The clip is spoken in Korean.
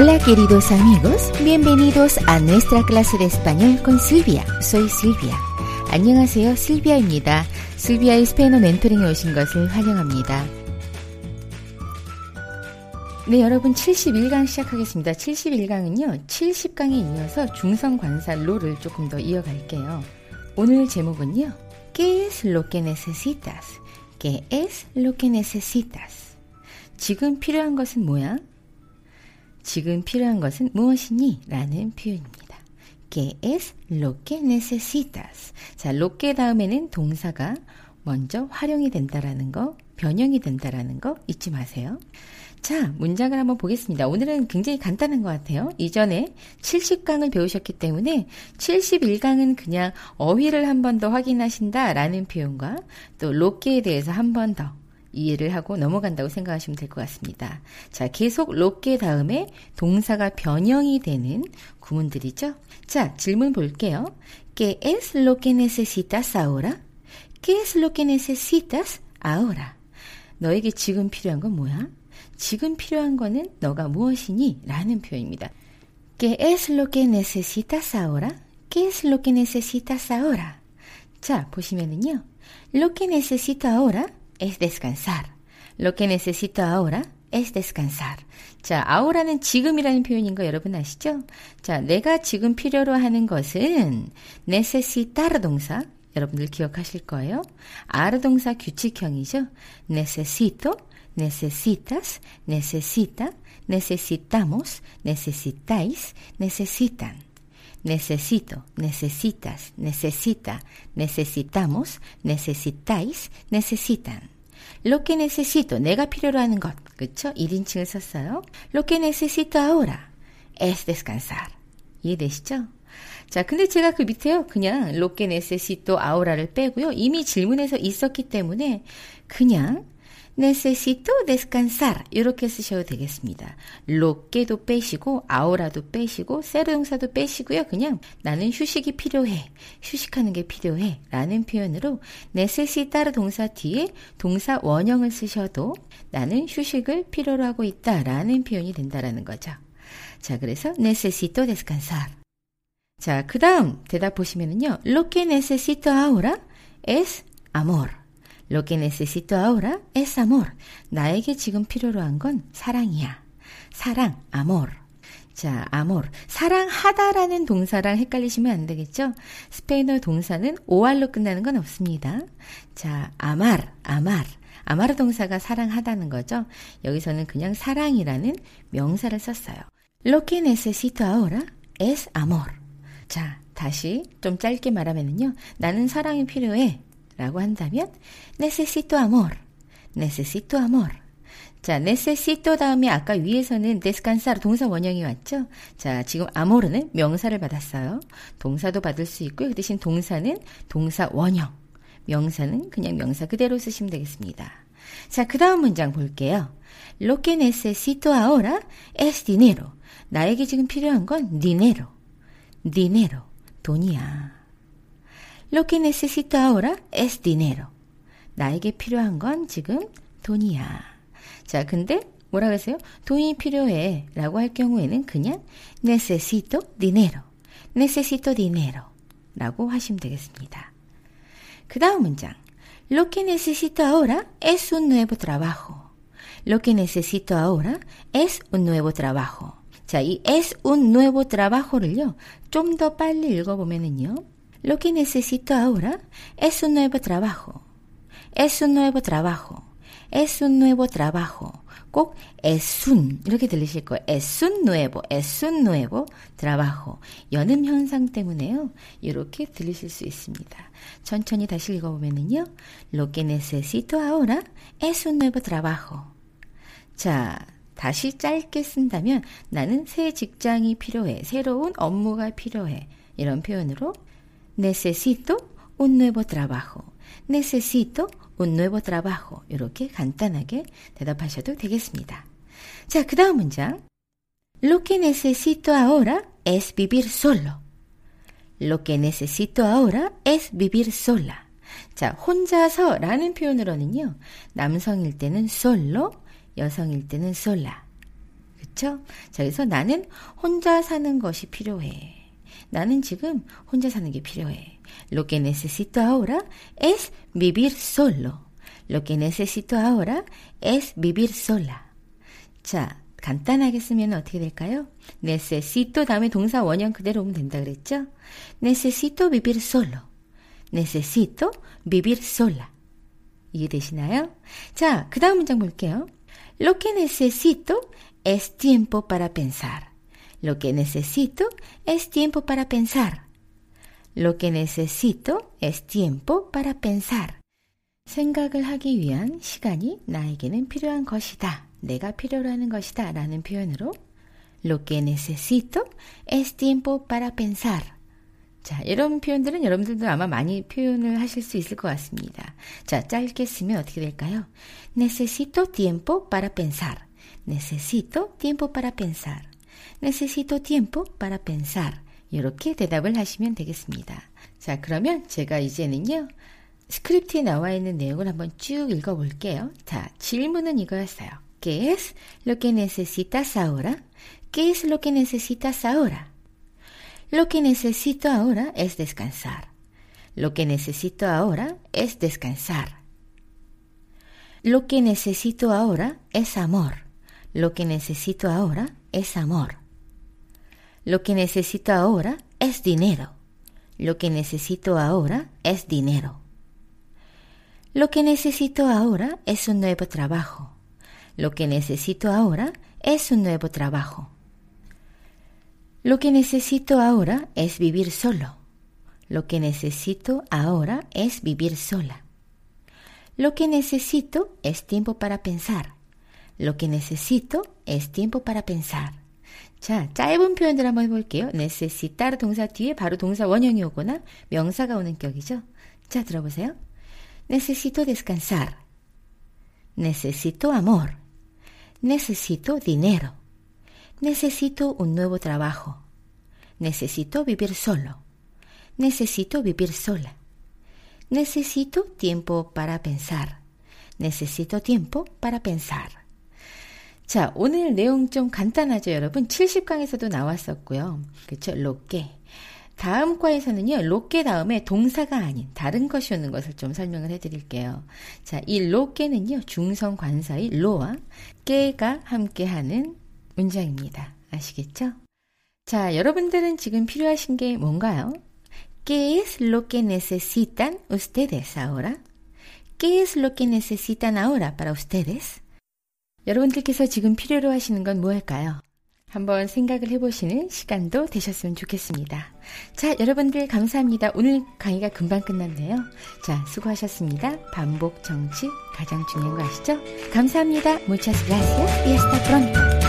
Hola queridos amigos, bienvenidos a nuestra clase de español con Silvia. Soy Silvia. 안녕하세요, 실비아입니다. 실비아의 스페인어 멘토링에 오신 것을 환영합니다. 네, 여러분 71강 시작하겠습니다. 71강은요, 70강에 이어서 중성관사 로를 조금 더 이어갈게요. 오늘 제목은요, ¿Qué es lo que necesitas? ¿Qué es lo que necesitas? 지금 필요한 것은 뭐야? 지금 필요한 것은 무엇이니? 라는 표현입니다. ¿Qué es lo que necesitas? 자, lo que 다음에는 동사가 먼저 활용이 된다라는 거, 변형이 된다라는 거 잊지 마세요. 자, 문장을 한번 보겠습니다. 오늘은 굉장히 간단한 것 같아요. 이전에 70강을 배우셨기 때문에 71강은 그냥 어휘를 한 번 더 확인하신다라는 표현과 또 로케에 대해서 한 번 더 이해를 하고 넘어간다고 생각하시면 될 것 같습니다. 자, 계속 로케 다음에 동사가 변형이 되는 구문들이죠. 자, 질문 볼게요. ¿Qué es lo que necesitas ahora? ¿Qué es lo que necesitas ahora? 너에게 지금 필요한 건 뭐야? 지금 필요한 거는 너가 무엇이니? 라는 표현입니다. ¿Qué es lo que necesitas ahora? ¿Qué es lo que necesitas ahora? 자, 보시면은요. Lo que necesito ahora es descansar. Lo que necesito ahora es descansar. 자, ahor라는 지금이라는 표현인 거 여러분 아시죠? 자, 내가 지금 필요로 하는 것은 necesitar 동사. 여러분들 기억하실 거예요. are 동사 규칙형이죠. necesito, necesitas, necesita, necesitamos, necesitáis, necesitan. Necesito, necesitas, necesita, necesitamos, necesitáis, necesitan. Lo que necesito, 내가 필요로 하는 것, 그쵸? 1인칭을 썼어요. Lo que necesito ahora es descansar. 이해되시죠? 자, 근데 제가 그 밑에요. 그냥 lo que necesito ahorra를 빼고요. 이미 질문에서 있었기 때문에 그냥 necesito descansar 이렇게 쓰셔도 되겠습니다. loque도 빼시고 ahorra도 빼시고 세로 동사도 빼시고요. 그냥 나는 휴식이 필요해. 휴식하는 게 필요해. 라는 표현으로 necesitar 동사 뒤에 동사 원형을 쓰셔도 나는 휴식을 필요로 하고 있다. 라는 표현이 된다라는 거죠. 자, 그래서 necesito descansar. 자, 그 다음 대답 보시면은요. Lo que necesito ahora es amor. Lo que necesito ahora es amor. 나에게 지금 필요로 한 건 사랑이야. 사랑, amor. 자, amor. 사랑하다라는 동사랑 헷갈리시면 안 되겠죠? 스페인어 동사는 오알로 끝나는 건 없습니다. 자, amar, amar. 아마르 동사가 사랑하다는 거죠. 여기서는 그냥 사랑이라는 명사를 썼어요. Lo que necesito ahora es amor. 자, 다시 좀 짧게 말하면요. 나는 사랑이 필요해. 라고 한다면 necesito amor, necesito amor. 자, necesito 다음에 아까 위에서는 descansar 동사 원형이 왔죠? 자, 지금 amor는 명사를 받았어요. 동사도 받을 수 있고요. 그 대신 동사는 동사 원형. 명사는 그냥 명사 그대로 쓰시면 되겠습니다. 자, 그 다음 문장 볼게요. Lo que necesito ahora es dinero. 나에게 지금 필요한 건 dinero. dinero. 돈이야. Lo que necesito ahora es dinero. 나에게 필요한 건 지금 돈이야. 자, 근데 뭐라 그랬어요? 돈이 필요해. 라고 할 경우에는 그냥 necesito dinero. necesito dinero. 라고 하시면 되겠습니다. 그 다음 문장. Lo que necesito ahora es un nuevo trabajo. Lo que necesito ahora es un nuevo trabajo. 자, 이 es un nuevo trabajo를요, 좀 더 빨리 읽어보면은요, Lo que necesito ahora es un nuevo trabajo. Es un nuevo trabajo. Es un nuevo trabajo. 꼭 es un 이렇게 들리실 거예요. es un nuevo, es un nuevo trabajo. 연음 현상 때문에요. 이렇게 들리실 수 있습니다. 천천히 다시 읽어보면은요. Lo que necesito ahora es un nuevo trabajo. 자, 다시 짧게 쓴다면 나는 새 직장이 필요해. 새로운 업무가 필요해. 이런 표현으로 necesito un nuevo trabajo. necesito un nuevo trabajo. 이렇게 간단하게 대답하셔도 되겠습니다. 자, 그 다음 문장. Lo que necesito ahora es vivir solo. Lo que necesito ahora es vivir sola. 자, 혼자서 라는 표현으로는요. 남성일 때는 solo, 여성일 때는 sola. 그쵸? 자, 그래서 나는 혼자 사는 것이 필요해. 나는 지금 혼자 사는 게 필요해. Lo que necesito ahora es vivir solo. Lo que necesito ahora es vivir sola. 자, 간단하게 쓰면 어떻게 될까요? necesito 다음에 동사 원형 그대로 오면 된다 그랬죠? necesito vivir solo. necesito vivir sola. 이해되시나요? 자, 그 다음 문장 볼게요. Lo que necesito es tiempo para pensar. Lo que necesito es tiempo para pensar. Lo que necesito es tiempo para pensar. 생각을 하기 위한 시간이 나에게는 필요한 것이다. 내가 필요로 하는 것이다. 라는 표현으로 Lo que necesito es tiempo para pensar. 자, 이런 표현들은 여러분들도 아마 많이 표현을 하실 수 있을 것 같습니다. 자, 짧게 쓰면 어떻게 될까요? Necesito tiempo para pensar. Necesito tiempo para pensar. Necesito tiempo para pensar. 이렇게 대답을 하시면 되겠습니다. 자, 그러면 제가 이제는요, 스크립트에 나와 있는 내용을 한번 쭉 읽어볼게요. 자, 질문은 이거였어요. ¿Qué es lo que necesitas ahora? ¿Qué es lo que necesitas ahora? Lo que necesito ahora es descansar. Lo que necesito ahora es descansar. Lo que necesito ahora es amor. Lo que necesito ahora es amor. Lo que necesito ahora es dinero. Lo que necesito ahora es dinero. Lo que necesito ahora es un nuevo trabajo. Lo que necesito ahora es un nuevo trabajo. Lo que necesito ahora es vivir solo. Lo que necesito ahora es vivir sola. Lo que necesito es tiempo para pensar. Lo que necesito es tiempo para pensar. 자, 짧은 표현들 한번 해볼게요. necesitar 동사 뒤에 바로 동사 원형이 오거나 명사가 오는 격이죠. 자, 들어보세요. necesito descansar. necesito amor. necesito dinero. Necesito un nuevo trabajo. Necesito vivir solo. Necesito vivir sola. Necesito tiempo para pensar. Necesito tiempo para pensar. 자, 오늘 내용 좀 간단하죠, 여러분? 70강에서도 나왔었고요. 그쵸? 로게. 다음 과에서는요, 로게 다음에 동사가 아닌 다른 것이 오는 것을 좀 설명을 해드릴게요. 자, 이 로게는요, 중성 관사의 로와 깨가 함께하는 문장입니다. 아시겠죠? 자, 여러분들은 지금 필요하신 게 뭔가요? ¿Qué es lo que necesitan ustedes ahora? ¿Qué es lo que necesitan ahora para ustedes? 여러분들께서 지금 필요로 하시는 건 무엇일까요? 한번 생각을 해보시는 시간도 되셨으면 좋겠습니다. 자, 여러분들 감사합니다. 오늘 강의가 금방 끝났네요. 자, 수고하셨습니다. 반복 정치 가장 중요한 거 아시죠? 감사합니다. Muchas gracias y hasta pronto.